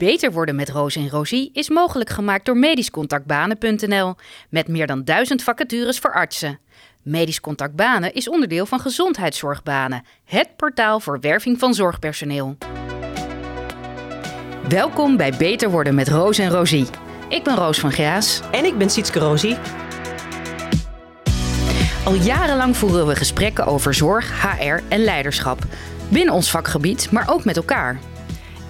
Beter worden met Roos en Rosie is mogelijk gemaakt door medischcontactbanen.nl met meer dan duizend vacatures voor artsen. Medisch Contact Banen is onderdeel van Gezondheidszorgbanen, het portaal voor werving van zorgpersoneel. Welkom bij Beter worden met Roos en Rosie. Ik ben Roos van Graas. En ik ben Sietske Rosie. Al jarenlang voeren we gesprekken over zorg, HR en leiderschap. Binnen ons vakgebied, maar ook met elkaar.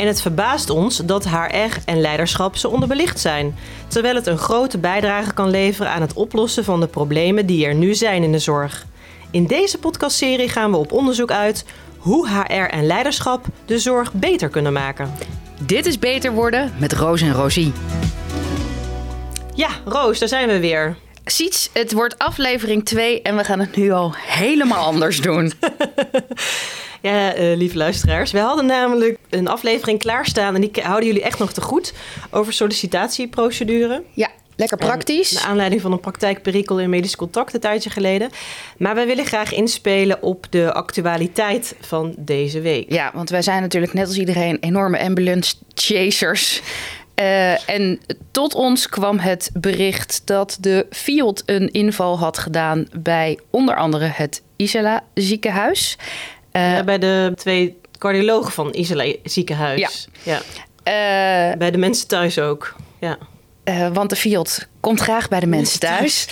En het verbaast ons dat HR en leiderschap zo onderbelicht zijn, terwijl het een grote bijdrage kan leveren aan het oplossen van de problemen die er nu zijn in de zorg. In deze podcastserie gaan we op onderzoek uit hoe HR en leiderschap de zorg beter kunnen maken. Dit is Beter worden met Roos en Rosie. Ja, Roos, daar zijn we weer. Siets, het wordt aflevering 2 en we gaan het nu al helemaal anders doen. Ja, uh, lieve luisteraars. We hadden namelijk een aflevering klaarstaan en die houden jullie echt nog te goed over sollicitatieprocedure. Ja, lekker praktisch. naar aanleiding van een praktijkperikel in medisch contact een tijdje geleden. Maar wij willen graag inspelen op de actualiteit van deze week. Ja, want wij zijn natuurlijk net als iedereen enorme ambulance chasers. Uh, en tot ons kwam het bericht dat de Fiat een inval had gedaan bij onder andere het Isala ziekenhuis. Uh, bij de twee cardiologen van Isala ziekenhuis. Ja. ja. Uh, bij de mensen thuis ook. Ja. want de Fiat komt graag bij de mensen thuis.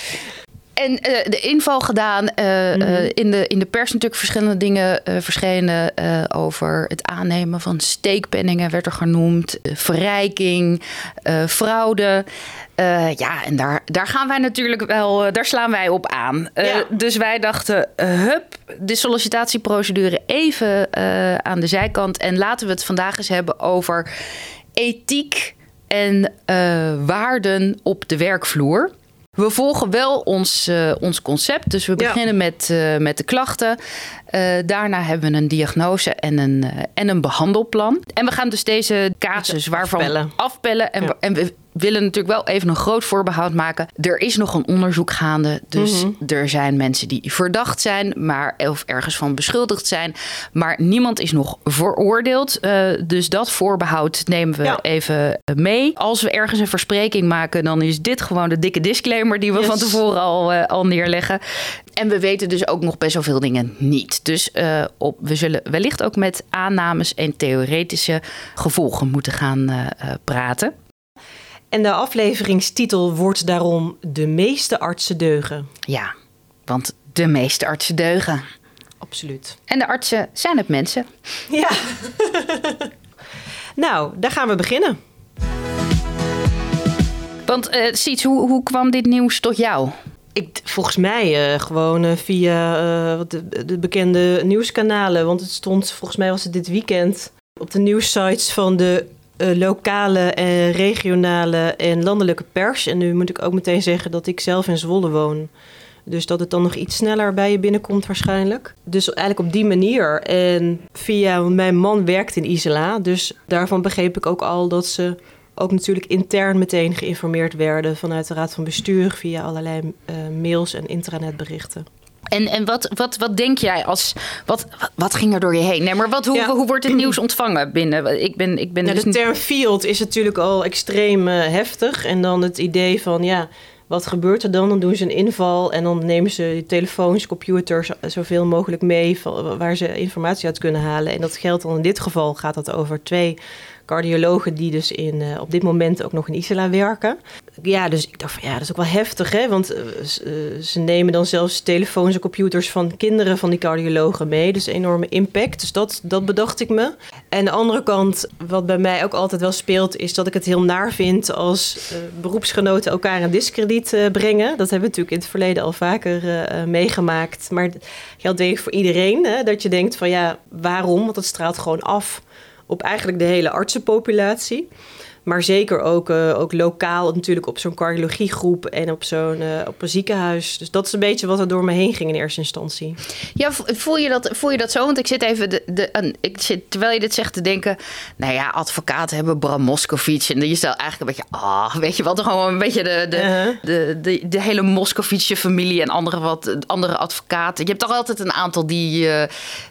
En uh, de inval gedaan. Uh, mm -hmm. uh, in, de, in de pers natuurlijk verschillende dingen verschenen over het aannemen van steekpenningen, werd er genoemd. verrijking, fraude. ja, en daar, daar gaan wij natuurlijk wel, daar slaan wij op aan. Ja. Dus wij dachten, hup, de sollicitatieprocedure even aan de zijkant. En laten we het vandaag eens hebben over ethiek en waarden op de werkvloer. We volgen wel ons, uh, ons concept. Dus we beginnen ja. met, uh, met de klachten. Uh, daarna hebben we een diagnose en een, en een behandelplan. En we gaan dus deze casus waarvan afpellen. afpellen. En, ja. en we willen natuurlijk wel even een groot voorbehoud maken. Er is nog een onderzoek gaande. Dus mm -hmm. er zijn mensen die verdacht zijn, maar of ergens van beschuldigd zijn. Maar niemand is nog veroordeeld. Uh, dus dat voorbehoud nemen we ja. even mee. Als we ergens een verspreking maken, dan is dit gewoon de dikke disclaimer die we yes. van tevoren al, uh, al neerleggen. En we weten dus ook nog best wel veel dingen niet. Dus uh, op, we zullen wellicht ook met aannames en theoretische gevolgen moeten gaan praten. En de afleveringstitel wordt daarom De meeste artsen deugen. Ja, want de meeste artsen deugen. Absoluut. En de artsen zijn het mensen. Ja. nou, daar gaan we beginnen. Want uh, Siets, hoe, hoe kwam dit nieuws tot jou? Ik, volgens mij uh, gewoon uh, via de, de, bekende nieuwskanalen. Want het stond, volgens mij was het dit weekend... op de nieuwssites van de uh, lokale en regionale en landelijke pers. En nu moet ik ook meteen zeggen dat ik zelf in Zwolle woon. Dus dat het dan nog iets sneller bij je binnenkomt waarschijnlijk. Dus eigenlijk op die manier. En via mijn man werkt in Isela. Dus daarvan begreep ik ook al dat ze ook natuurlijk intern meteen geïnformeerd werden vanuit de Raad van Bestuur via allerlei uh, mails en intranetberichten. En, en wat, wat, wat denk jij als. Wat, wat ging er door je heen? Nee, maar wat, hoe, ja. hoe wordt het nieuws ontvangen binnen? Ik ben, ik ben ja, dus de term field is natuurlijk al extreem uh, heftig. En dan het idee van ja. Wat gebeurt er dan? Dan doen ze een inval en dan nemen ze telefoons, computers, zoveel mogelijk mee waar ze informatie uit kunnen halen. En dat geldt dan in dit geval gaat dat over twee cardiologen die dus in, uh, op dit moment ook nog in Isla werken. Ja, dus ik dacht van ja, dat is ook wel heftig, hè? Want uh, ze nemen dan zelfs telefoons en computers van kinderen van die cardiologen mee. Dus enorme impact. Dus dat, dat bedacht ik me. En de andere kant, wat bij mij ook altijd wel speelt, is dat ik het heel naar vind als beroepsgenoten elkaar in discrediet brengen. Dat hebben we natuurlijk in het verleden al vaker meegemaakt. Maar geldt denk ik voor iedereen. Hè? Dat je denkt van ja, waarom? Want het straalt gewoon af op eigenlijk de hele artsenpopulatie. Maar zeker ook, uh, ook lokaal natuurlijk op zo'n cardiologiegroep en op zo'n uh, op een ziekenhuis. Dus dat is een beetje wat er door me heen ging in eerste instantie. Ja, voel je dat, voel je dat zo? Want ik zit even, de, de, ik zit, terwijl je dit zegt, te denken... Nou ja, advocaten hebben Bram Moscovici. En je stelt eigenlijk een beetje, ah, weet je wat, gewoon een beetje de, de, uh-huh. de, de, de, hele Moscovici familie en andere, wat, andere advocaten. Je hebt toch altijd een aantal die,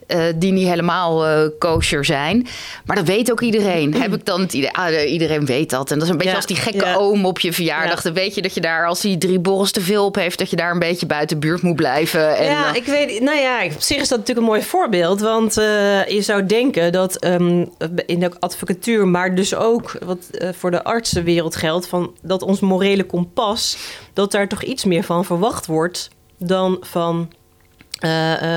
uh, die niet helemaal uh, kosher zijn. Maar dat weet ook iedereen. Heb ik dan het idee, ah, iedereen weet dat. En dat is een beetje als die gekke oom op je verjaardag. Dan weet je dat je daar, als hij drie borrels te veel op heeft, dat je daar een beetje buiten buurt moet blijven. En, ja, ik weet, nou ja, op zich is dat natuurlijk een mooi voorbeeld. Want je zou denken dat um, in de advocatuur, maar dus ook wat voor de artsenwereld geldt, van dat ons morele kompas, dat daar toch iets meer van verwacht wordt dan van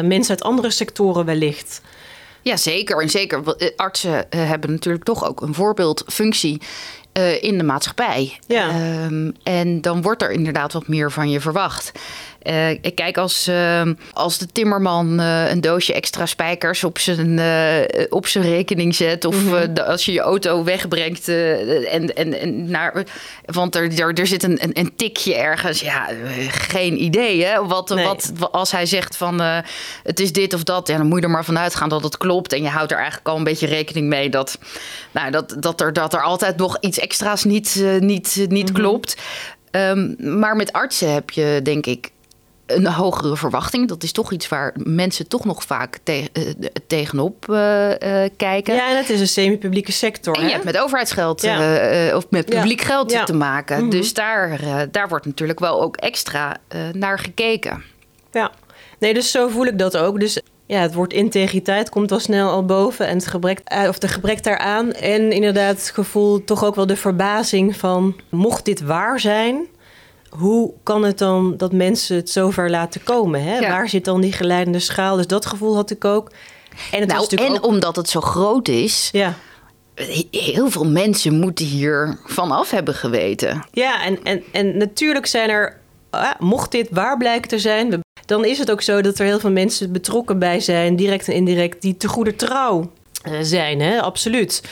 mensen uit andere sectoren wellicht. Ja, zeker. En zeker, eh, artsen hebben natuurlijk toch ook een voorbeeldfunctie in de maatschappij. Ja. Um, en dan wordt er inderdaad wat meer van je verwacht. Uh, ik kijk als, uh, als de timmerman uh, een doosje extra spijkers op zijn, op zijn rekening zet. Of de, als je je auto wegbrengt. en, en, en naar, want er, er, er zit een, een, een, tikje ergens. Ja, geen idee. Hè? Wat, nee. wat, als hij zegt van het is dit of dat. Ja, dan moet je er maar vanuit gaan dat het klopt. En je houdt er eigenlijk al een beetje rekening mee dat, nou, dat, dat, er, dat er altijd nog iets extra's niet, niet, niet mm-hmm. klopt. Um, maar met artsen heb je, denk ik, een hogere verwachting. Dat is toch iets waar mensen toch nog vaak te, uh, tegenop uh, uh, kijken. Ja, en het is een semi-publieke sector. En je hebt met overheidsgeld ja. of met publiek ja. geld ja. te maken. Mm -hmm. Dus daar, daar wordt natuurlijk wel ook extra naar gekeken. Ja, nee, dus zo voel ik dat ook. Dus ja, het woord integriteit komt al snel al boven. En het gebrek, of de gebrek daaraan. En inderdaad het gevoel, toch ook wel de verbazing van... mocht dit waar zijn hoe kan het dan dat mensen het zover laten komen? Hè? Waar zit dan die geleidende schaal? Dus dat gevoel had ik ook. En, het nou, en ook... omdat het zo groot is, ja. heel veel mensen moeten hier vanaf hebben geweten. Ja, en, en, en natuurlijk zijn er, ah, mocht dit waar blijken te zijn, dan is het ook zo dat er heel veel mensen betrokken bij zijn, direct en indirect, die te goede trouw uh, zijn. Hè? Absoluut.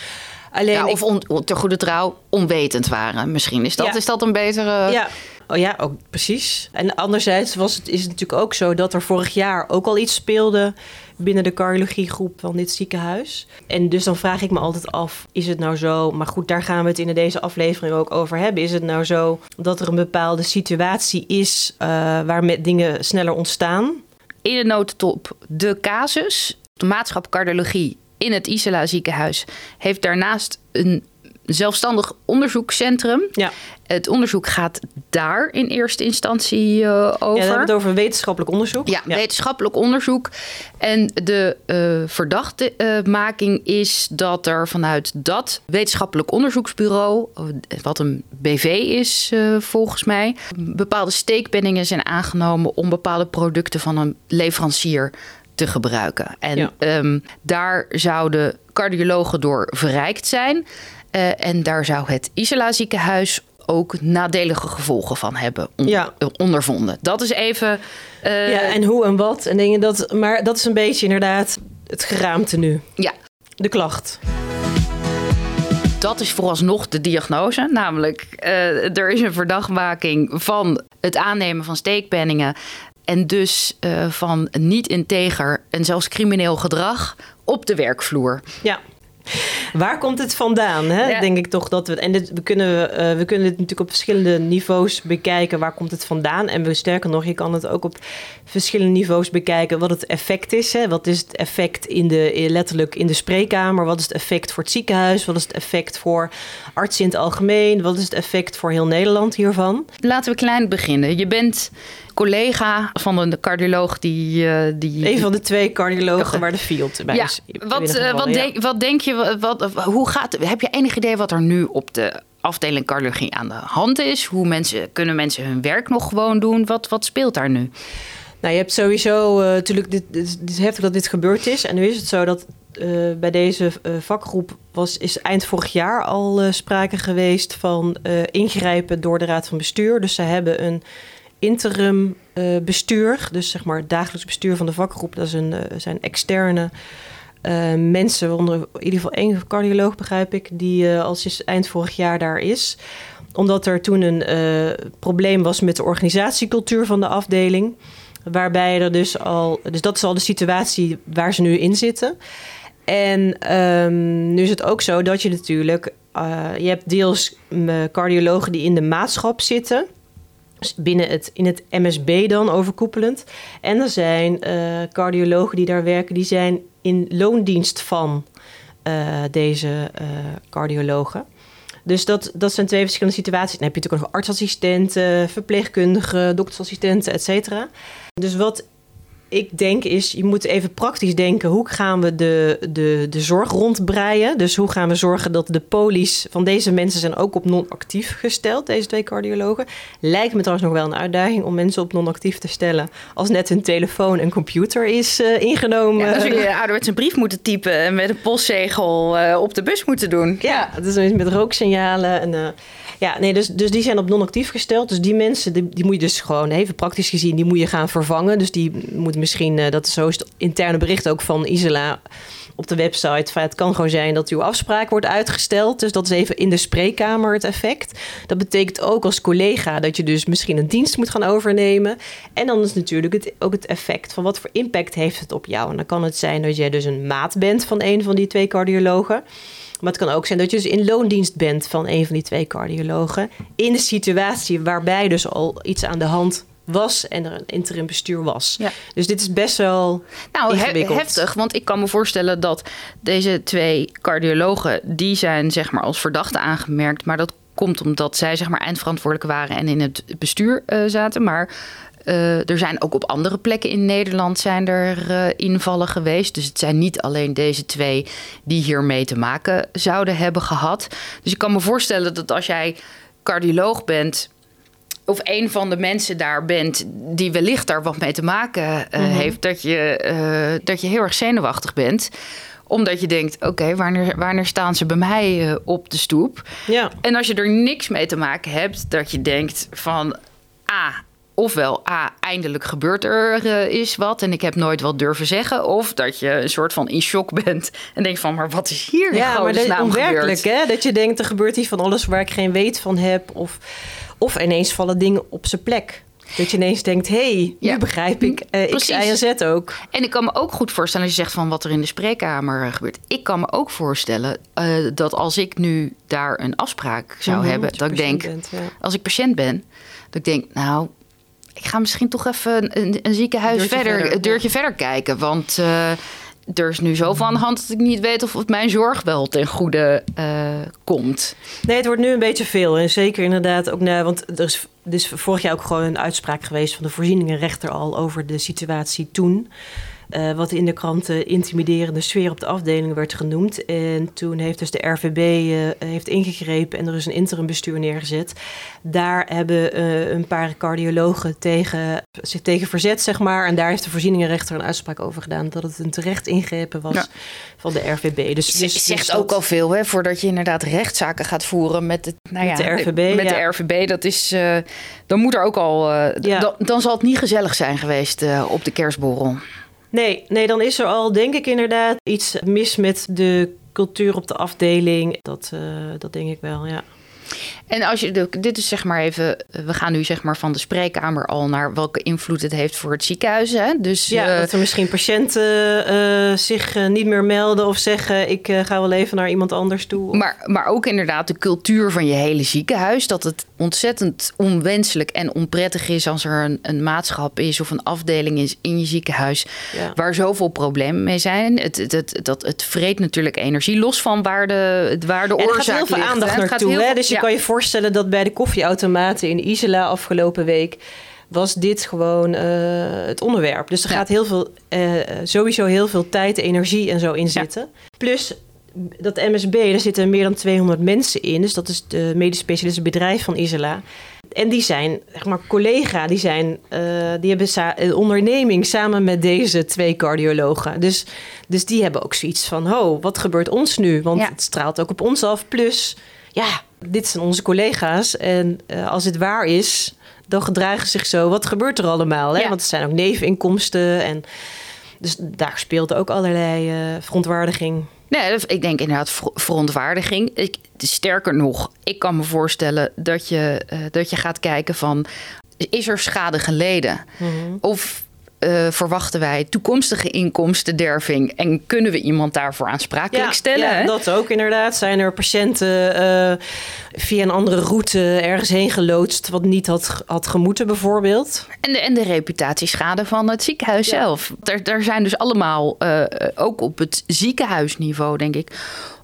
Alleen ja, of on, te goede trouw onwetend waren. Misschien is dat, ja. is dat een betere. Ja. Oh ja, ook precies. En anderzijds was het, is het natuurlijk ook zo dat er vorig jaar ook al iets speelde binnen de cardiologiegroep van dit ziekenhuis. En dus dan vraag ik me altijd af, is het nou zo... maar goed, daar gaan we het in deze aflevering ook over hebben. Is het nou zo dat er een bepaalde situatie is uh, waar met dingen sneller ontstaan? In de notendop de casus. De maatschap cardiologie in het Isela ziekenhuis heeft daarnaast een zelfstandig onderzoekscentrum. Ja. Het onderzoek gaat daar in eerste instantie uh, over. Ja, we hebben het over wetenschappelijk onderzoek. Ja, wetenschappelijk onderzoek. En de uh, verdachtemaking is dat er vanuit dat wetenschappelijk onderzoeksbureau, wat een BV is volgens mij, bepaalde steekpenningen zijn aangenomen om bepaalde producten van een leverancier te gebruiken. En ja. um, daar zouden cardiologen door verrijkt zijn. Uh, en daar zou het Isela ziekenhuis ook nadelige gevolgen van hebben on ja. ondervonden. Dat is even. Uh... Ja, en hoe en wat en dingen. Dat, maar dat is een beetje inderdaad het geraamte nu. Ja. De klacht. Dat is vooralsnog de diagnose. Namelijk, uh, er is een verdachtmaking van het aannemen van steekpenningen. En dus uh, van niet integer en zelfs crimineel gedrag op de werkvloer. Ja. Waar komt het vandaan? Hè? Denk ik toch dat we. En dit, we, kunnen, uh, we kunnen het natuurlijk op verschillende niveaus bekijken. Waar komt het vandaan? En we, sterker nog, je kan het ook op verschillende niveaus bekijken. Wat het effect is. Hè? Wat is het effect in de, letterlijk in de spreekkamer? Wat is het effect voor het ziekenhuis? Wat is het effect voor artsen in het algemeen? Wat is het effect voor heel Nederland hiervan? Laten we klein beginnen. Je bent collega van een cardioloog die... Uh, die een van de twee cardiologen waar de field bij ja. is. Wat, uh, wat, denk, wat denk je, wat, hoe gaat, heb je enig idee wat er nu op de afdeling cardiologie aan de hand is? Hoe mensen, kunnen mensen hun werk nog gewoon doen? Wat, wat speelt daar nu? Nou, je hebt sowieso uh, natuurlijk dit, dit, dit, heftig dat dit gebeurd is. En nu is het zo dat uh, bij deze uh, vakgroep was, is eind vorig jaar al sprake geweest van ingrijpen door de Raad van Bestuur. Dus ze hebben een interim uh, bestuur, dus zeg maar dagelijks bestuur van de vakgroep, dat uh, zijn externe uh, mensen, onder in ieder geval één cardioloog begrijp ik, die al sinds eind vorig jaar daar is. Omdat er toen een probleem was met de organisatiecultuur van de afdeling. Waarbij er dus al, dus dat is al de situatie waar ze nu in zitten. En um, nu is het ook zo dat je natuurlijk, je hebt deels cardiologen die in de maatschap zitten binnen het, in het MSB dan overkoepelend. En er zijn uh, cardiologen die daar werken, die zijn in loondienst van uh, deze uh, cardiologen. Dus dat, dat zijn twee verschillende situaties. Dan heb je natuurlijk nog artsassistenten, verpleegkundigen, doktersassistenten, et cetera. Dus wat ik denk is, je moet even praktisch denken... hoe gaan we de, de, de zorg rondbreien? Dus hoe gaan we zorgen dat de polies van deze mensen... zijn ook op non-actief gesteld, deze twee cardiologen. Lijkt me trouwens nog wel een uitdaging om mensen op non-actief te stellen... als net hun telefoon en computer is uh, ingenomen. Ja, dan zul je ouderwets een brief moeten typen... en met een postzegel uh, op de bus moeten doen. Ja, dat is met rooksignalen en... Uh, ja, nee, dus, dus die zijn op non-actief gesteld. Dus die mensen, die, die moet je dus gewoon even praktisch gezien, die moet je gaan vervangen. Dus die moet misschien, uh, dat is zo is het interne bericht ook van Isela op de website. Van, het kan gewoon zijn dat uw afspraak wordt uitgesteld. Dus dat is even in de spreekkamer het effect. Dat betekent ook als collega dat je dus misschien een dienst moet gaan overnemen. En dan is natuurlijk ook het effect van wat voor impact heeft het op jou. En dan kan het zijn dat jij dus een maat bent van een van die twee cardiologen. Maar het kan ook zijn dat je dus in loondienst bent van een van die twee cardiologen. In de situatie waarbij dus al iets aan de hand was en er een interim bestuur was. Ja. Dus dit is best wel nou, heftig. Want ik kan me voorstellen dat deze twee cardiologen... die zijn zeg maar als verdachte aangemerkt. Maar dat komt omdat zij zeg maar eindverantwoordelijk waren... en in het bestuur uh, zaten. Maar uh, er zijn ook op andere plekken in Nederland zijn er uh, invallen geweest. Dus het zijn niet alleen deze twee die hiermee te maken zouden hebben gehad. Dus ik kan me voorstellen dat als jij cardioloog bent of een van de mensen daar bent die wellicht daar wat mee te maken uh, mm-hmm. heeft, dat je, dat je heel erg zenuwachtig bent omdat je denkt, oké, wanneer, wanneer staan ze bij mij uh, op de stoep? Ja. En als je er niks mee te maken hebt, dat je denkt van... Ah, ofwel, A, eindelijk gebeurt er uh, is wat en ik heb nooit wat durven zeggen. Of dat je een soort van in shock bent en denkt van, maar wat is hier Ja, maar dat is onwerkelijk, hè? Dat je denkt, er gebeurt hier van alles waar ik geen weet van heb. Of, of ineens vallen dingen op zijn plek. Dat je ineens denkt, hé, hey, nu begrijp ik uh, X, Y en Z ook. En ik kan me ook goed voorstellen, als je zegt van wat er in de spreekkamer uh, gebeurt. Ik kan me ook voorstellen uh, dat als ik nu daar een afspraak zou mm -hmm, hebben, dat ik denk, bent, ja. als ik patiënt ben, dat ik denk, nou, ik ga misschien toch even een, een ziekenhuis verder, verder, een deurtje verder kijken. Want uh, er is nu zoveel aan de hand dat ik niet weet of het mijn zorg wel ten goede uh, komt. Nee, het wordt nu een beetje veel. En zeker inderdaad ook na, want er is dus vorig jaar ook gewoon een uitspraak geweest van de voorzieningenrechter al over de situatie toen. Uh, wat in de kranten intimiderende sfeer op de afdeling werd genoemd. En toen heeft dus de RVB uh, heeft ingegrepen en er is een interimbestuur neergezet. Daar hebben uh, een paar cardiologen tegen, zich tegen verzet, zeg maar. En daar heeft de voorzieningenrechter een uitspraak over gedaan dat het een terecht ingrepen was ja. van de RVB. Dus, dus, dus zegt ook al veel, hè, voordat je inderdaad rechtszaken gaat voeren met, het, nou ja, met de RVB. Met ja. de RVB, dat is, dan moet er ook al, ja. dan, dan, zal het niet gezellig zijn geweest op de kerstborrel. Nee, nee, dan is er al denk ik inderdaad iets mis met de cultuur op de afdeling. Dat, uh, dat denk ik wel, ja. En als je, dit is zeg maar even, we gaan nu zeg maar van de spreekkamer al naar welke invloed het heeft voor het ziekenhuis. Hè? Dus, ja, uh, dat er misschien patiënten uh, zich uh, niet meer melden of zeggen: ik ga wel even naar iemand anders toe. Maar, maar ook inderdaad de cultuur van je hele ziekenhuis. Dat het ontzettend onwenselijk en onprettig is als er een, een maatschap is of een afdeling is in je ziekenhuis ja. waar zoveel problemen mee zijn. Het, het, het, dat, het vreet natuurlijk energie los van waar de, waar de oorzaak ligt. Er gaat heel veel aandacht naartoe. Heel, dus je ja. kan je voorstellen dat bij de koffieautomaten in Isela afgelopen week was dit gewoon uh, het onderwerp. Dus er ja. gaat heel veel, uh, sowieso heel veel tijd, energie en zo in zitten. Plus dat MSB, daar zitten meer dan 200 mensen in. Dus dat is de medisch specialistische bedrijf van Isela. En die zijn, zeg maar, collega, die, zijn, uh, die hebben een onderneming samen met deze twee cardiologen. Dus, dus die hebben ook zoiets van: ho, wat gebeurt ons nu? Want ja. het straalt ook op ons af. Plus, ja, dit zijn onze collega's. En uh, als het waar is, dan gedragen ze zich zo. Wat gebeurt er allemaal? Hè? Ja. Want het zijn ook neveninkomsten en Dus daar speelt ook allerlei uh, verontwaardiging. Nee, ik denk inderdaad verontwaardiging. Ik, sterker nog, ik kan me voorstellen dat je, uh, dat je gaat kijken van... is er schade geleden? Mm Of uh, verwachten wij toekomstige inkomstenderving en kunnen we iemand daarvoor aansprakelijk stellen? Ja, dat ook inderdaad. Zijn er patiënten uh, via een andere route ergens heen geloodst wat niet had, had gemoeten bijvoorbeeld? En de, en de reputatieschade van het ziekenhuis zelf. Er, er zijn dus allemaal, uh, ook op het ziekenhuisniveau denk ik,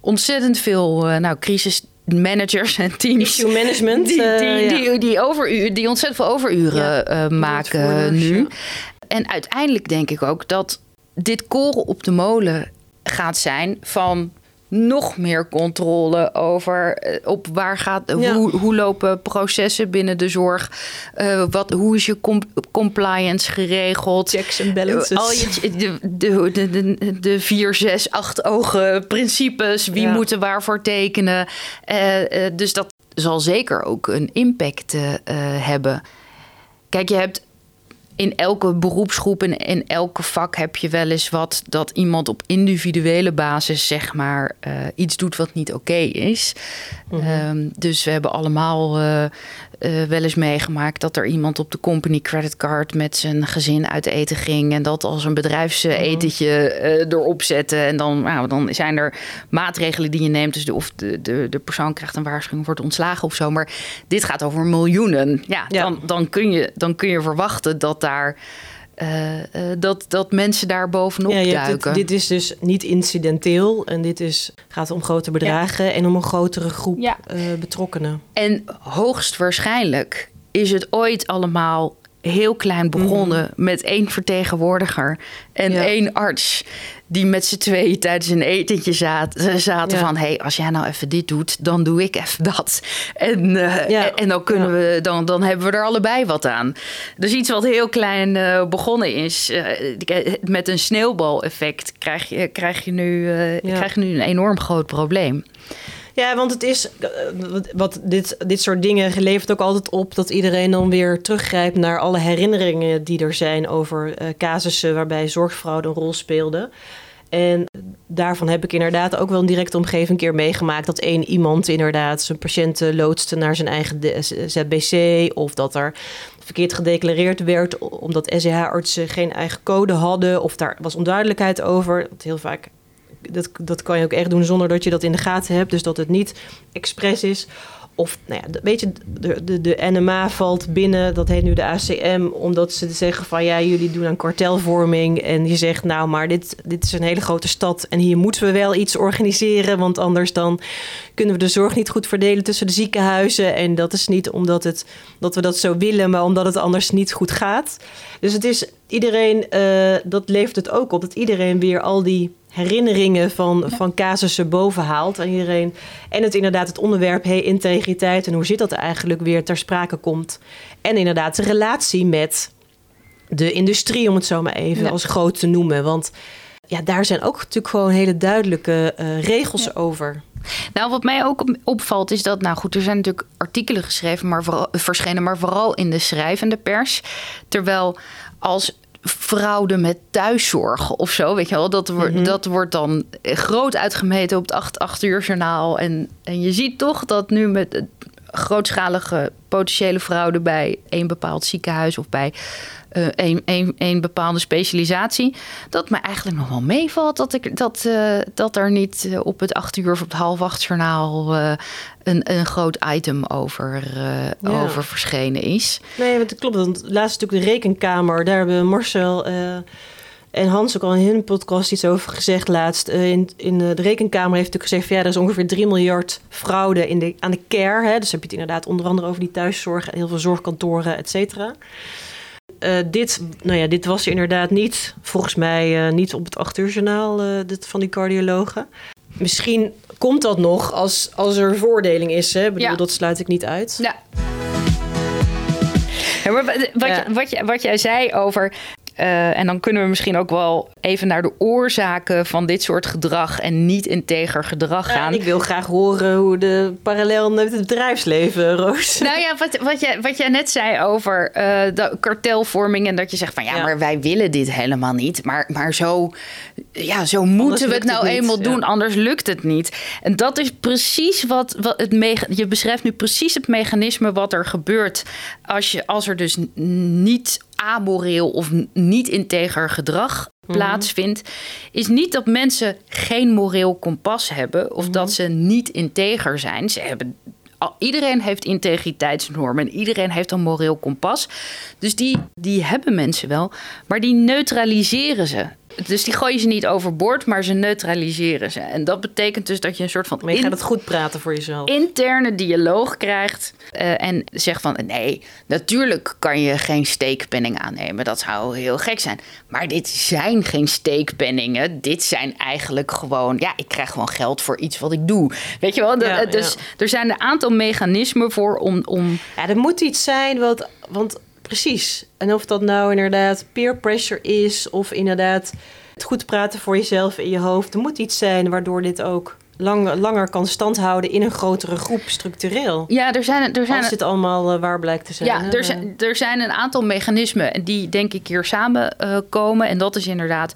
ontzettend veel nou, crisis managers en teams. Issue management. Die, die, die, die, die ontzettend veel overuren uh, maken nu. En uiteindelijk denk ik ook dat dit koren op de molen gaat zijn van nog meer controle over eh, op waar gaat, hoe, hoe lopen processen binnen de zorg, uh, wat, hoe is je compliance geregeld, checks en balances, al je, de, de, de, de, vier, zes, acht ogen principes, wie ja. moeten waarvoor tekenen, uh, dus dat zal zeker ook een impact hebben. Kijk, je hebt in elke beroepsgroep en in elke vak heb je wel eens wat dat iemand op individuele basis zeg maar uh, iets doet wat niet oké is. Mm -hmm. um, dus we hebben allemaal uh, uh, wel eens meegemaakt dat er iemand op de company creditcard met zijn gezin uit eten ging en dat als een bedrijfsetentje uh, erop zette. En dan, nou, dan zijn er maatregelen die je neemt. Dus de, of de, de, de persoon krijgt een waarschuwing, wordt ontslagen of zo. Maar dit gaat over miljoenen. Ja, ja. Dan, dan, kun je, dan kun je verwachten dat daar. Uh, uh, dat, dat mensen daar bovenop ja, duiken. Het, dit is dus niet incidenteel en dit is, gaat om grote bedragen ja. en om een grotere groep ja. uh, betrokkenen. En hoogstwaarschijnlijk is het ooit allemaal heel klein begonnen mm. met één vertegenwoordiger en één arts die met z'n tweeën tijdens een etentje zaten, zaten ja. van... hé, hey, als jij nou even dit doet, dan doe ik even dat. En, uh, ja. en dan, kunnen we, dan, dan hebben we er allebei wat aan. Dus iets wat heel klein uh, begonnen is... Uh, met een sneeuwbaleffect krijg je, krijg, je nu, krijg je nu een enorm groot probleem. Ja, want het is wat dit, dit soort dingen levert ook altijd op dat iedereen dan weer teruggrijpt naar alle herinneringen die er zijn over uh, casussen waarbij zorgfraude een rol speelde. En daarvan heb ik inderdaad ook wel een directe omgeving een keer meegemaakt. Dat één iemand inderdaad zijn patiënten loodste naar zijn eigen ZBC. Of dat er verkeerd gedeclareerd werd omdat SEH-artsen geen eigen code hadden. Of daar was onduidelijkheid over. Dat heel vaak dat, dat kan je ook echt doen zonder dat je dat in de gaten hebt. Dus dat het niet expres is. Of, nou ja, weet je, de, de, de NMA valt binnen, dat heet nu de ACM, omdat ze zeggen van ja, jullie doen aan kartelvorming. En je zegt nou, maar dit, dit is een hele grote stad en hier moeten we wel iets organiseren, want anders dan kunnen we de zorg niet goed verdelen tussen de ziekenhuizen. En dat is niet omdat het, dat we dat zo willen, maar omdat het anders niet goed gaat. Dus het is iedereen, uh, dat levert het ook op, dat iedereen weer al die herinneringen van, van casussen bovenhaalt aan iedereen. En het inderdaad het onderwerp hey, integriteit en hoe zit dat eigenlijk weer ter sprake komt. En inderdaad de relatie met de industrie, om het zo maar even als groot te noemen. Want ja, daar zijn ook natuurlijk gewoon hele duidelijke uh, regels ja. over. Nou, wat mij ook opvalt is dat, nou goed, er zijn natuurlijk artikelen geschreven, maar vooral, verschenen, maar vooral in de schrijvende pers. Terwijl als fraude met thuiszorg of zo, weet je wel. Dat, wordt, mm-hmm. dat wordt dan groot uitgemeten op het 8, 8 uur journaal. En, en je ziet toch dat nu met grootschalige potentiële fraude bij een bepaald ziekenhuis of bij een, een, een bepaalde specialisatie. Dat me eigenlijk nog wel meevalt dat, ik, dat, uh, dat er niet uh, op het acht uur of op het half acht journaal een, een groot item over, ja. over verschenen is. Nee, want het klopt. Want laatst natuurlijk de rekenkamer. Daar hebben Marcel en Hans ook al in hun podcast iets over gezegd laatst. in, in de rekenkamer heeft natuurlijk gezegd... Van, ja, er is ongeveer 3 miljard fraude in de, aan de care. Hè? Dus heb je het inderdaad onder andere over die thuiszorg... heel veel zorgkantoren, et cetera. Uh, dit, nou ja, dit was inderdaad niet, volgens mij, uh, niet op het 8 uur journaal uh, dit, van die cardiologen. Misschien komt dat nog als, als er voordeling is. Hè? Ik bedoel, ja. dat sluit ik niet uit. Ja. ja maar wat, ja. wat, wat, wat jij zei over Uh, en dan kunnen we misschien ook wel even naar de oorzaken van dit soort gedrag en niet integer gedrag gaan. Ja, ik wil graag horen hoe de parallel met het bedrijfsleven, Roos. Nou ja, wat, wat, jij, wat jij net zei over uh, de kartelvorming en dat je zegt van ja, maar wij willen dit helemaal niet. Maar, maar zo, ja, zo moeten we het nou eenmaal doen, anders lukt het niet. En dat is precies wat, wat het je beschrijft nu precies het mechanisme wat er gebeurt als, je, als er dus niet amoreel of niet integer gedrag mhm. plaatsvindt, is niet dat mensen geen moreel kompas hebben of dat mhm. ze niet integer zijn. Ze hebben iedereen heeft integriteitsnormen en iedereen heeft een moreel kompas. Dus die, die hebben mensen wel, maar die neutraliseren ze. Dus die gooien ze niet overboord, maar ze neutraliseren ze. En dat betekent dus dat je een soort van. Maar je gaat het goed praten voor jezelf. Interne dialoog krijgt. Uh, en zegt van nee, natuurlijk kan je geen steekpenning aannemen. Dat zou heel gek zijn. Maar dit zijn geen steekpenningen. Dit zijn eigenlijk gewoon. Ja, ik krijg gewoon geld voor iets wat ik doe. Weet je wel? dus er zijn een aantal mechanismen voor om. om... Ja, er moet iets zijn wat. Want Precies. En of dat nou inderdaad peer pressure is of inderdaad het goed praten voor jezelf in je hoofd. Er moet iets zijn waardoor dit ook lang, langer kan standhouden in een grotere groep structureel. Ja, er zijn, er zijn als dit allemaal uh, waar blijkt te zijn. Ja, er zijn, er zijn een aantal mechanismen die denk ik hier samenkomen. Uh, en dat is inderdaad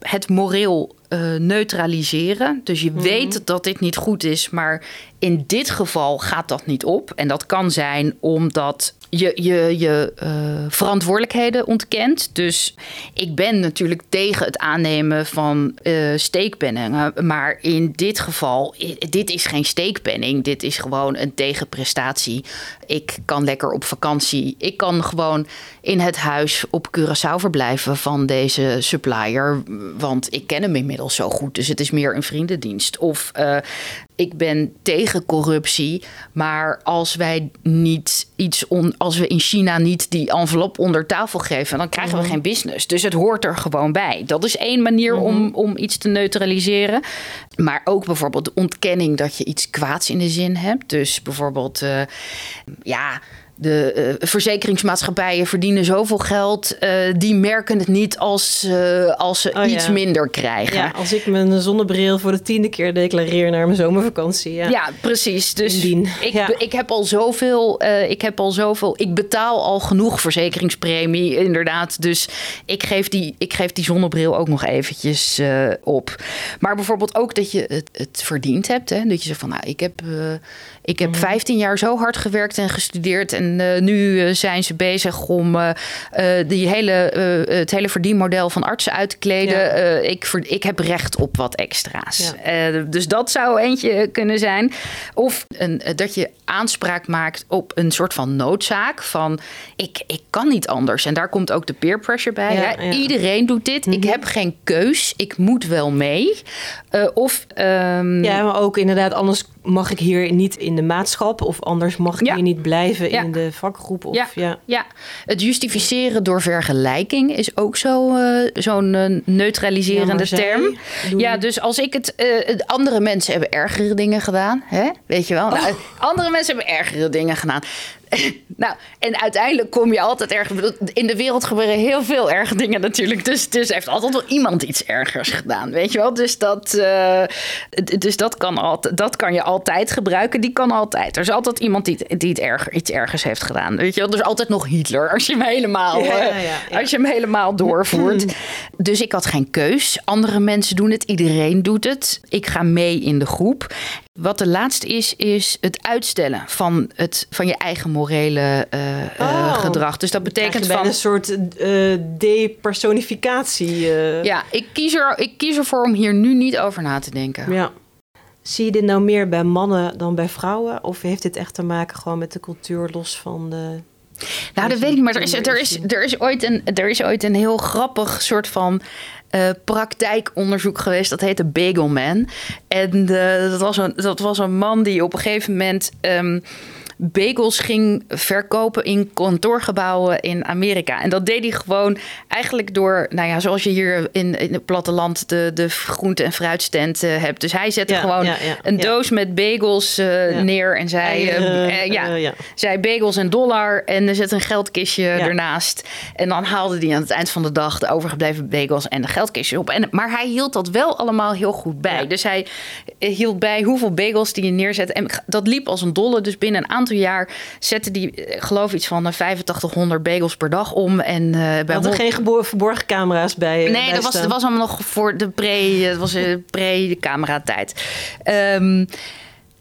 het moreel uh, neutraliseren. Dus je mhm. weet dat dit niet goed is, maar in dit geval gaat dat niet op. En dat kan zijn omdat je je, je uh, verantwoordelijkheden ontkent. Dus ik ben natuurlijk tegen het aannemen van uh, steekpenningen. Maar in dit geval, dit is geen steekpenning. Dit is gewoon een tegenprestatie. Ik kan lekker op vakantie. Ik kan gewoon in het huis op Curaçao verblijven van deze supplier. Want ik ken hem inmiddels zo goed. Dus het is meer een vriendendienst. Of uh, ik ben tegen corruptie. Maar als wij niet iets on, als we in China niet die envelop onder tafel geven, dan krijgen we mhm. geen business. Dus het hoort er gewoon bij. Dat is één manier om, mhm. om iets te neutraliseren. Maar ook bijvoorbeeld de ontkenning dat je iets kwaads in de zin hebt. Dus bijvoorbeeld, uh, ja de uh, verzekeringsmaatschappijen verdienen zoveel geld. Uh, die merken het niet als, uh, als ze oh, iets ja. minder krijgen. Ja, als ik mijn zonnebril voor de tiende keer declareer naar mijn zomervakantie. Ja, ja precies. Dus ik, ja. ik heb al zoveel. ik heb al zoveel. Ik betaal al genoeg verzekeringspremie, inderdaad. Dus ik geef die, ik geef die zonnebril ook nog eventjes op. Maar bijvoorbeeld ook dat je het, het verdiend hebt. Hè? Dat je zegt van nou, ik heb, ik heb 15 mm. jaar zo hard gewerkt en gestudeerd. En uh, nu uh, zijn ze bezig om uh, die hele, het hele verdienmodel van artsen uit te kleden. Ja. ik, ik heb recht op wat extra's. Ja. dus dat zou eentje kunnen zijn. Of een, dat je aanspraak maakt op een soort van noodzaak. Van ik, ik kan niet anders. En daar komt ook de peer pressure bij. Ja, hè? Iedereen doet dit. Mm -hmm. Ik mhm. heb geen keus. Ik moet wel mee. of, um... ja, maar ook inderdaad, anders mag ik hier niet in de maatschap of anders mag ik hier niet blijven in de vakgroep. Of, ja. ja. Ja. het justificeren door vergelijking is ook zo, uh, zo'n uh, neutraliserende term. Ja, dus als ik het. Uh, andere mensen hebben ergere dingen gedaan, hè? weet je wel? Oh. Nou, andere mensen hebben ergere dingen gedaan. nou, en uiteindelijk kom je altijd ergens. In de wereld gebeuren heel veel erge dingen natuurlijk. Dus, dus heeft altijd wel iemand iets ergers gedaan. Weet je wel? Dus dat, uh, dus dat, kan, altijd, dat kan je altijd gebruiken. Die kan altijd. Er is altijd iemand die, die het erger, iets ergers heeft gedaan. Weet je wel? Er is altijd nog Hitler. Als je hem helemaal, ja, ja, ja, Als je hem helemaal doorvoert. dus ik had geen keus. Andere mensen doen het. Iedereen doet het. Ik ga mee in de groep. Wat de laatste is, is het uitstellen van, het, van je eigen morele uh, oh, gedrag. Dus dat betekent van een soort uh, depersonificatie. Ja, ik kies, er, ik kies ervoor om hier nu niet over na te denken. Ja. Zie je dit nou meer bij mannen dan bij vrouwen? Of heeft dit echt te maken gewoon met de cultuur los van de nou, dat weet ik niet, maar er is, er, is, er, is ooit een, er is ooit een heel grappig soort van uh, praktijkonderzoek geweest. Dat heette Bagel Man. En uh, dat, was een, dat was een man die op een gegeven moment. Um, bagels ging verkopen in kantoorgebouwen in Amerika. En dat deed hij gewoon eigenlijk door, nou ja, zoals je hier in, in het platteland de, de groente- en fruitstand uh, hebt. Dus hij zette gewoon een doos met bagels uh, neer en zei, ja, zei bagels en dollar en zette een geldkistje ernaast. En dan haalde hij aan het eind van de dag de overgebleven bagels en de geldkistjes op. En, maar hij hield dat wel allemaal heel goed bij. Dus hij hield bij hoeveel bagels die je neerzet. En dat liep als een dolle. Dus binnen een aantal jaar zette die, eh, geloof iets van 8500 eh, bagels per dag om. En uh, bij Had er geen verborgen camera's bij? Nee, bij dat, was, dat was allemaal nog voor de pre, het was pre-camera tijd. Um,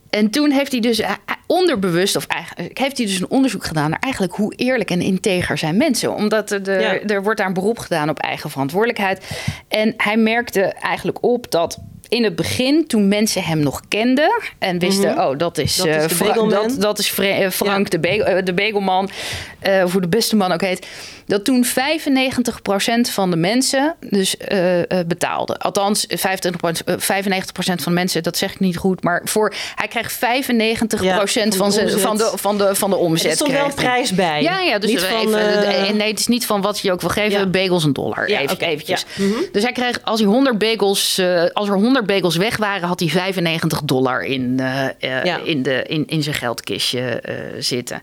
en toen heeft hij dus onderbewust, of eigenlijk heeft hij dus een onderzoek gedaan naar eigenlijk hoe eerlijk en integer zijn mensen. Omdat er, er wordt daar een beroep gedaan op eigen verantwoordelijkheid. En hij merkte eigenlijk op dat in het begin, toen mensen hem nog kenden en wisten, mhm. oh, dat is, dat, is uh, dat, dat, is eh, Frank de, Be uh, de Begelman, uh, hoe de beste man ook heet, dat toen 95% van de mensen dus betaalde. Althans, 25, 95% van de mensen, dat zeg ik niet goed, maar voor hij krijgt 95% van, zijn, van, de, van, de, van de omzet. Er stond wel een prijs bij. Ja, ja dus van, even, nee, het is niet van wat je ook wil geven, ja. bagels een dollar. even, eventjes. Mhm. Dus hij kreeg, als hij 100 bagels, als er 100 bagels weg waren, had hij 95 dollar in, uh, in, de, in, in zijn geldkistje uh, zitten.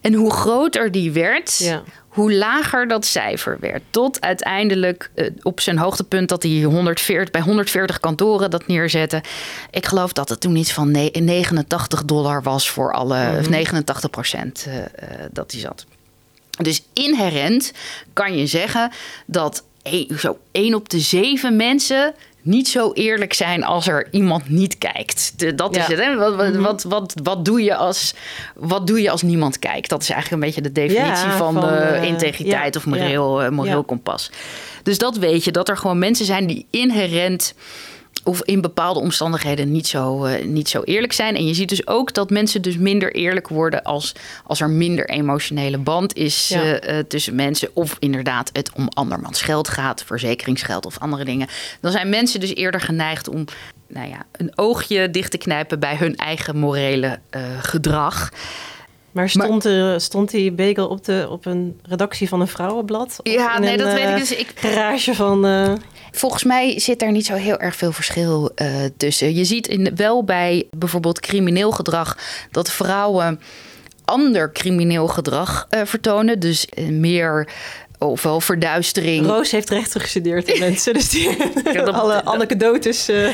En hoe groter die werd, ja. hoe lager dat cijfer werd. Tot uiteindelijk op zijn hoogtepunt dat hij 140, bij 140 kantoren dat neerzette. Ik geloof dat het toen iets van 89 dollar was voor alle, mm -hmm. 89 procent dat hij zat. Dus inherent kan je zeggen dat zo één op de zeven mensen niet zo eerlijk zijn als er iemand niet kijkt. dat is het. Hè? Wat, wat, mhm. wat, wat, wat, doe je als, wat doe je als niemand kijkt? Dat is eigenlijk een beetje de definitie van, van uh, integriteit of moreel, uh, moreel kompas. Dus dat weet je, dat er gewoon mensen zijn die inherent of in bepaalde omstandigheden niet zo, uh, niet zo eerlijk zijn. En je ziet dus ook dat mensen dus minder eerlijk worden als, als er minder emotionele band is uh, uh, tussen mensen. Of inderdaad het om andermans geld gaat, verzekeringsgeld of andere dingen. Dan zijn mensen dus eerder geneigd om nou ja, een oogje dicht te knijpen bij hun eigen morele gedrag. Maar stond, maar, stond die bagel op, de, op een redactie van een vrouwenblad? Ja, nee, dat weet ik dus. Ik, garage van. Uh... Volgens mij zit daar niet zo heel erg veel verschil uh, tussen. Je ziet in, wel bij bijvoorbeeld crimineel gedrag dat vrouwen ander crimineel gedrag uh, vertonen. Dus meer ofwel verduistering. Roos heeft rechten gestudeerd in mensen, dus die alle anekdotes. Uh.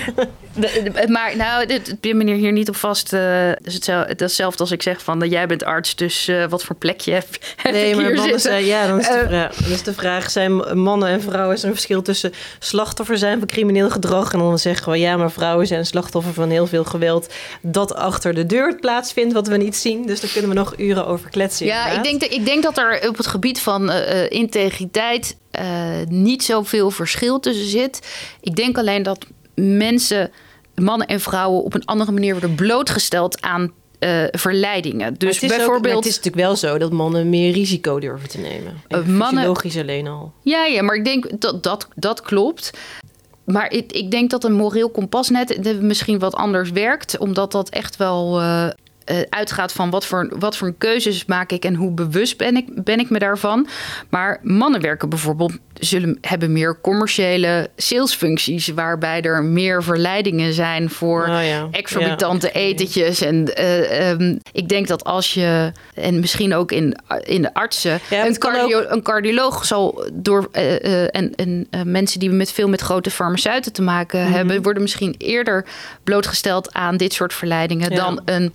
Maar nou, dit pin meneer hier niet op vast. Uh, dus hetzelfde, hetzelfde als ik zeg van dat jij bent arts, dus uh, wat voor plekje heb, heb Nee, maar mannen zijn, ja, dan is, de vraag, dan is de vraag: zijn mannen en vrouwen is er een verschil tussen slachtoffer zijn van crimineel gedrag en dan zeggen we ja, maar vrouwen zijn slachtoffer van heel veel geweld dat achter de deur plaatsvindt, wat we niet zien. Dus daar kunnen we nog uren over kletsen. Ja, ik denk, ik denk dat er op het gebied van integriteit uh, niet zoveel verschil tussen zit. Ik denk alleen dat mensen, mannen en vrouwen, op een andere manier worden blootgesteld aan uh, verleidingen. Dus het bijvoorbeeld. Ook, het is natuurlijk wel zo dat mannen meer risico durven te nemen. Uh, mannen, logisch alleen al. Ja, ja, maar ik denk dat dat, dat klopt. Maar ik, ik denk dat een moreel kompasnet misschien wat anders werkt, omdat dat echt wel uh, uitgaat van wat voor, wat voor keuzes maak ik en hoe bewust ben ik, ben ik me daarvan. Maar mannen werken bijvoorbeeld, zullen hebben meer commerciële salesfuncties, waarbij er meer verleidingen zijn voor oh ja. exorbitante ja. etentjes. En uh, um, ik denk dat als je, en misschien ook in, in de artsen, ja, een, cardio, ook... een cardioloog zal door, uh, en, en mensen die met veel met grote farmaceuten te maken mm -hmm. hebben, worden misschien eerder blootgesteld aan dit soort verleidingen dan een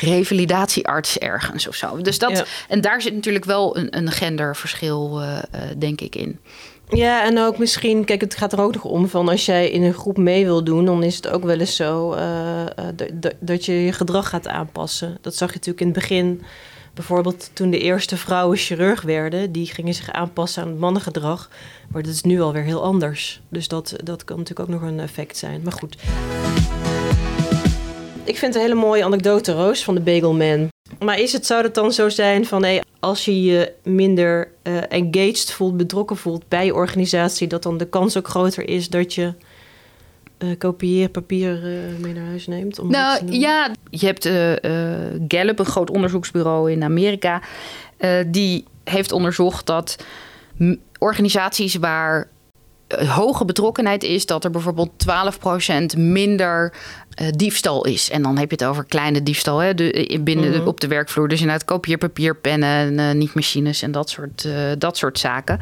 revalidatiearts ergens of zo. Dus dat, En daar zit natuurlijk wel een, een genderverschil, uh, uh, denk ik, in. Ja, en ook misschien, kijk, het gaat er ook nog om van als jij in een groep mee wil doen, dan is het ook wel eens zo uh, dat je je gedrag gaat aanpassen. Dat zag je natuurlijk in het begin. Bijvoorbeeld toen de eerste vrouwen chirurg werden, die gingen zich aanpassen aan het mannengedrag. Maar dat is nu alweer heel anders. Dus dat, dat kan natuurlijk ook nog een effect zijn. Maar goed. Ik vind een hele mooie anekdote, Roos, van de Bagelman. Maar is het, zou het dan zo zijn van hey, als je je minder uh, engaged voelt, betrokken voelt bij je organisatie, dat dan de kans ook groter is dat je uh, kopieerpapier uh, mee naar huis neemt? Om nou ja, je hebt uh, Gallup, een groot onderzoeksbureau in Amerika, die heeft onderzocht dat organisaties waar hoge betrokkenheid is dat er bijvoorbeeld 12% minder uh, diefstal is. En dan heb je het over kleine diefstal hè, de, binnen de, mhm. op de werkvloer. Dus inderdaad kopieerpapier, pennen, uh, niet machines en dat soort, uh, dat soort zaken.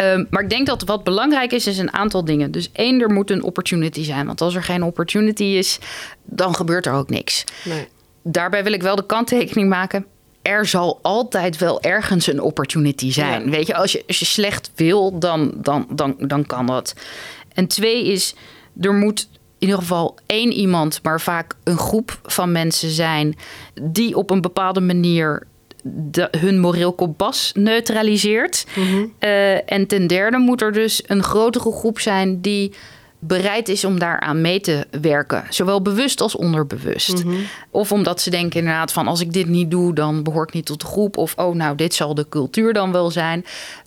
Um, maar ik denk dat wat belangrijk is, is een aantal dingen. Dus één, er moet een opportunity zijn. Want als er geen opportunity is, dan gebeurt er ook niks. Nee. Daarbij wil ik wel de kanttekening maken er zal altijd wel ergens een opportunity zijn. Weet je, als je, als je slecht wil, dan, dan, dan, dan kan dat. En twee is, er moet in ieder geval één iemand, maar vaak een groep van mensen zijn die op een bepaalde manier de, hun moreel kompas neutraliseert. Mhm. Eh, en ten derde moet er dus een grotere groep zijn die bereid is om daaraan mee te werken. Zowel bewust als onderbewust. Mhm. Of omdat ze denken inderdaad van als ik dit niet doe, dan behoor ik niet tot de groep. Of oh, nou, dit zal de cultuur dan wel zijn.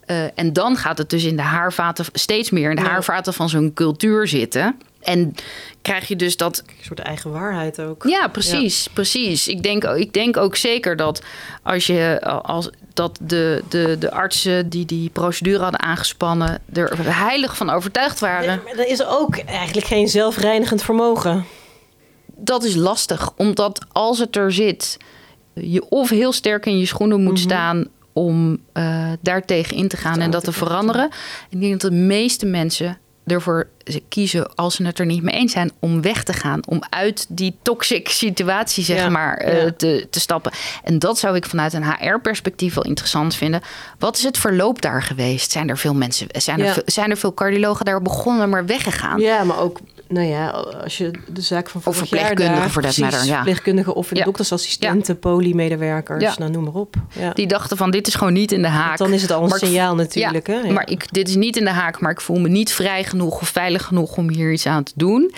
Uh, en dan gaat het dus in de haarvaten steeds meer in de haarvaten van zo'n cultuur zitten. En krijg je dus dat. Een soort eigen waarheid ook. Ja, precies. Precies. Ik denk, ik denk ook zeker dat als je als dat de, de, de artsen die die procedure hadden aangespannen er heilig van overtuigd waren. maar er is ook eigenlijk geen zelfreinigend vermogen. Dat is lastig, omdat als het er zit, je of heel sterk in je schoenen moet mhm. staan om uh, daartegen in te gaan en dat te veranderen. Ik denk dat de meeste mensen ervoor kiezen, als ze het er niet mee eens zijn, om weg te gaan. Om uit die toxic situatie, zeg maar, eh, te, te stappen. En dat zou ik vanuit een HR-perspectief wel interessant vinden. Wat is het verloop daar geweest? Zijn er veel mensen, zijn er, veel, zijn er veel cardiologen daar begonnen, maar weggegaan? Ja, maar ook nou ja, als je de zaak van vorig of verpleegkundigen voor dat matter, ja. verpleegkundigen of ja. doktersassistenten, ja. ja. nou noem maar op. Ja. Die dachten van dit is gewoon niet in de haak. dan is het al een signaal natuurlijk. Hè? Maar ik, dit is niet in de haak, maar ik voel me niet vrij genoeg of veilig genoeg om hier iets aan te doen.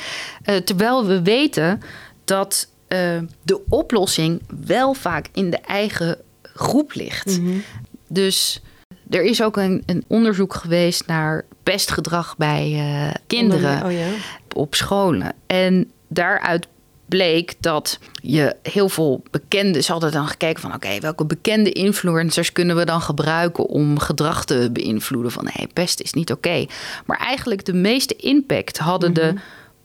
Uh, terwijl we weten dat uh, de oplossing wel vaak in de eigen groep ligt. Mm -hmm. Dus er is ook een, een, onderzoek geweest naar pestgedrag bij uh, kinderen. Oh, ja op scholen. En daaruit bleek dat je heel veel bekende... Ze hadden dan gekeken van... oké, welke bekende influencers kunnen we dan gebruiken... om gedrag te beïnvloeden van... hé, pest is niet oké. Maar eigenlijk de meeste impact hadden de mhm.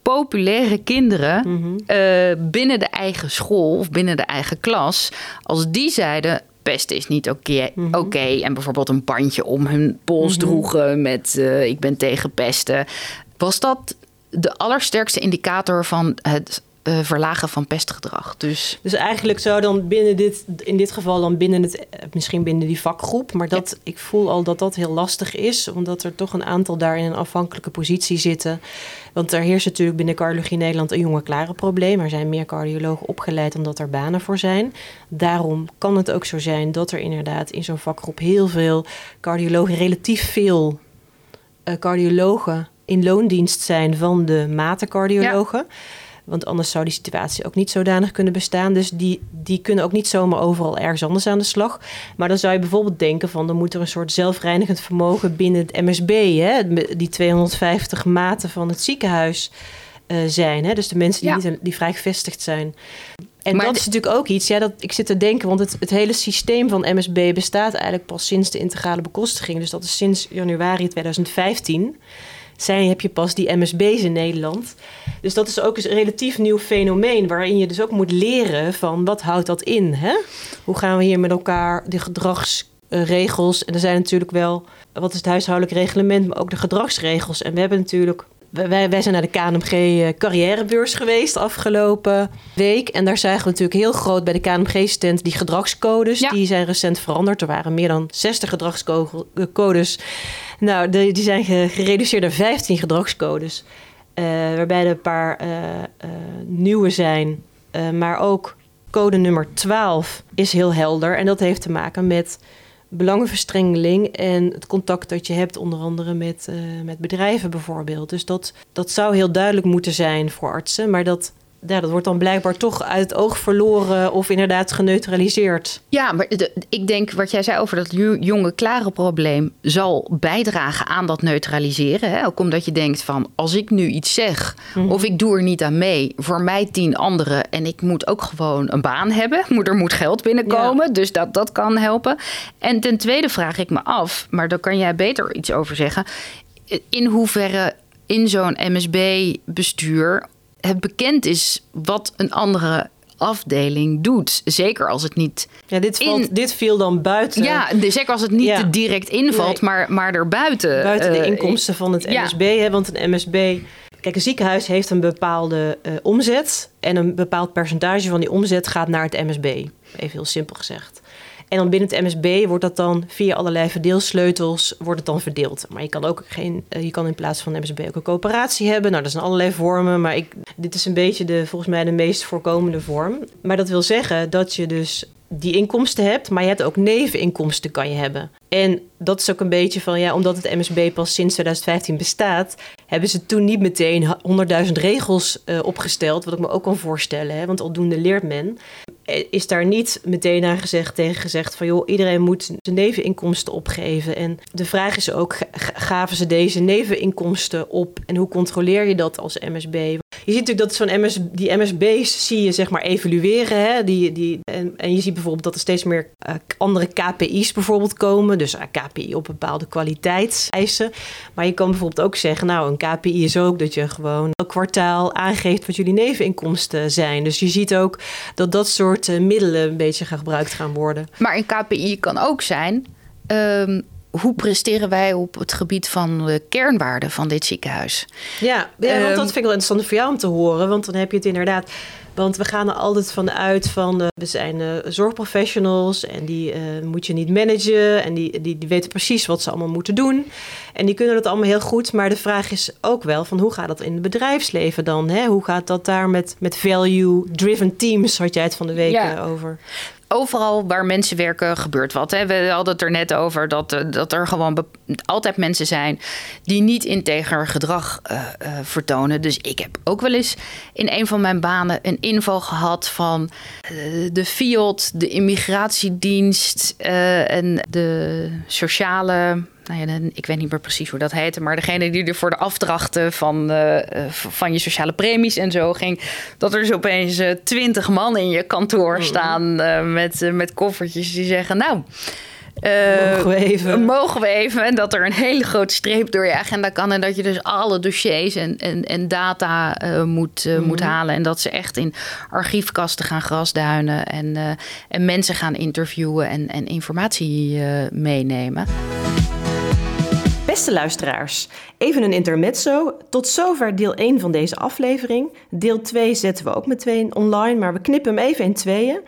populaire kinderen... Mhm. Eh, binnen de eigen school of binnen de eigen klas... als die zeiden... Pest is niet oké. Mhm. oké En bijvoorbeeld een bandje om hun pols droegen met uh, ik ben tegen pesten. Was dat de allersterkste indicator van het uh, verlagen van pestgedrag. Dus, dus eigenlijk zou dan binnen dit, in dit geval dan binnen het, eh, misschien binnen die vakgroep, maar dat, ik voel al dat dat heel lastig is, omdat er toch een aantal daar in een afhankelijke positie zitten. Want er heerst natuurlijk binnen cardiologie Nederland een jonge klare probleem. Er zijn meer cardiologen opgeleid omdat er banen voor zijn. Daarom kan het ook zo zijn dat er inderdaad in zo'n vakgroep heel veel cardiologen, relatief veel uh, cardiologen in loondienst zijn van de matencardiologen. Want anders zou die situatie ook niet zodanig kunnen bestaan. Dus die, die kunnen ook niet zomaar overal ergens anders aan de slag. Maar dan zou je bijvoorbeeld denken van... dan moet er een soort zelfreinigend vermogen binnen het MSB... Hè, die 250 maten van het ziekenhuis uh, zijn. Hè? Dus de mensen die, niet, die vrij gevestigd zijn. En maar dat is natuurlijk ook iets, ja, dat ik zit te denken, want het, het hele systeem van MSB bestaat eigenlijk pas sinds de integrale bekostiging. Dus dat is sinds januari 2015 zijn, heb je pas die MSB's in Nederland. Dus dat is ook een relatief nieuw fenomeen waarin je dus ook moet leren van wat houdt dat in? Hè? Hoe gaan we hier met elkaar de gedragsregels en er zijn natuurlijk wel wat is het huishoudelijk reglement, maar ook de gedragsregels. En we hebben natuurlijk wij, wij zijn naar de KNMG eh, carrièrebeurs geweest afgelopen week. En daar zagen we natuurlijk heel groot bij de KNMG-stand die gedragscodes. Die zijn recent veranderd. Er waren meer dan 60 gedragscodes. Nou, die zijn gereduceerd naar 15 gedragscodes. Uh, waarbij er een paar uh, nieuwe zijn. maar ook code nummer 12 is heel helder. En dat heeft te maken met belangenverstrengeling en het contact dat je hebt, onder andere met, uh, met bedrijven bijvoorbeeld. Dus dat, dat zou heel duidelijk moeten zijn voor artsen, maar dat ja, dat wordt dan blijkbaar toch uit het oog verloren of inderdaad geneutraliseerd. Ja, maar ik denk wat jij zei over dat jonge klare probleem zal bijdragen aan dat neutraliseren. Hè? Ook omdat je denkt van als ik nu iets zeg mhm. of ik doe er niet aan mee, voor mij tien anderen en ik moet ook gewoon een baan hebben, moet, er moet geld binnenkomen, dus dat, dat kan helpen. En ten tweede vraag ik me af, maar daar kan jij beter iets over zeggen, in hoeverre in zo'n MSB-bestuur het bekend is wat een andere afdeling doet. Zeker als het niet. Ja, dit, valt, dit viel dan buiten. Ja, zeker als het niet ja. direct invalt, maar, maar erbuiten. Buiten de eh, inkomsten van het MSB. Hè, want een MSB. Kijk, een ziekenhuis heeft een bepaalde uh, omzet. En een bepaald percentage van die omzet gaat naar het MSB. Even heel simpel gezegd. En dan binnen het MSB wordt dat dan via allerlei verdeelsleutels wordt het dan verdeeld. Maar je kan ook geen, eh, je kan in plaats van MSB ook een coöperatie hebben. Nou, dat zijn allerlei vormen. Maar ik, dit is een beetje de, volgens mij de meest voorkomende vorm. Maar dat wil zeggen dat je dus die inkomsten hebt, maar je hebt ook neveninkomsten kan je hebben. En dat is ook een beetje van, ja, omdat het MSB pas sinds 2015 bestaat, hebben ze toen niet meteen 100.000 regels uh, opgesteld, wat ik me ook kan voorstellen, hè, want aldoende leert men. Eh, is daar niet meteen aan gezegd tegen gezegd van joh, iedereen moet zijn neveninkomsten opgeven. En de vraag is ook, gaven ze deze neveninkomsten op en hoe controleer je dat als MSB? Je ziet natuurlijk dat zo'n MS, die MSB's zie je zeg maar evalueren. Hè? Die, die, en, en je ziet bijvoorbeeld dat er steeds meer uh, andere KPI's bijvoorbeeld komen. Dus eh, KPI op bepaalde kwaliteitseisen. Maar je kan bijvoorbeeld ook zeggen, nou een KPI is ook dat je gewoon elk kwartaal aangeeft wat jullie neveninkomsten zijn. Dus je ziet ook dat dat soort middelen een beetje gebruikt gaan worden. Maar een KPI kan ook zijn... Um hoe presteren wij op het gebied van de kernwaarden van dit ziekenhuis? Ja, ja want dat ehm, vind ik wel interessant voor jou om te horen. Want dan heb je het inderdaad. Want we gaan er altijd vanuit van uh, we zijn uh, zorgprofessionals en die uh, moet je niet managen. En die, die, die weten precies wat ze allemaal moeten doen. En die kunnen dat allemaal heel goed. Maar de vraag is ook wel van hoe gaat dat in het bedrijfsleven dan? Hè? Hoe gaat dat daar met, met value-driven teams, had jij het van de week ja. over? Overal waar mensen werken gebeurt wat. Hè. We hadden het er net over dat, eh, dat er gewoon altijd mensen zijn die niet integer gedrag uh, uh, vertonen. Dus ik heb ook wel eens in een van mijn banen een inval gehad van de FIOD, de immigratiedienst en de sociale nou ja, ik weet niet meer precies hoe dat heette, maar degene die er voor de afdrachten van, uh, van je sociale premies en zo ging, dat er zo opeens uh, twintig man in je kantoor mm. staan uh, met, met koffertjes die zeggen, nou. mogen we even? Mogen we even. En dat er een hele grote streep door je agenda kan. En dat je dus alle dossiers en, en, en data moet, mm. moet halen. En dat ze echt in archiefkasten gaan grasduinen. En, en mensen gaan interviewen en, en informatie meenemen. Beste luisteraars, even een intermezzo. Tot zover deel 1 van deze aflevering. Deel 2 zetten we ook meteen online, maar we knippen hem even in tweeën.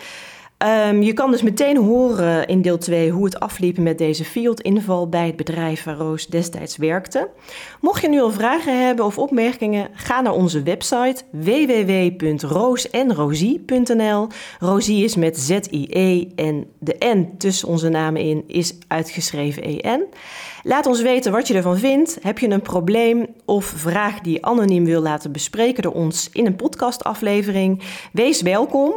Um, je kan dus meteen horen in deel 2 hoe het afliep met deze field-inval bij het bedrijf waar Roos destijds werkte. Mocht je nu al vragen hebben of opmerkingen, ga naar onze website www.roosenrosie.nl. Rosie is met Z-I-E en de N tussen onze namen in is uitgeschreven E-N. Laat ons weten wat je ervan vindt. Heb je een probleem of vraag die je anoniem wil laten bespreken door ons in een podcastaflevering? Wees welkom.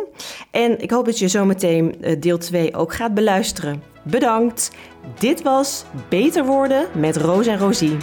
En ik hoop dat je zometeen eh, deel 2 ook gaat beluisteren. Bedankt. Dit was Beter worden met Roos en Rosie.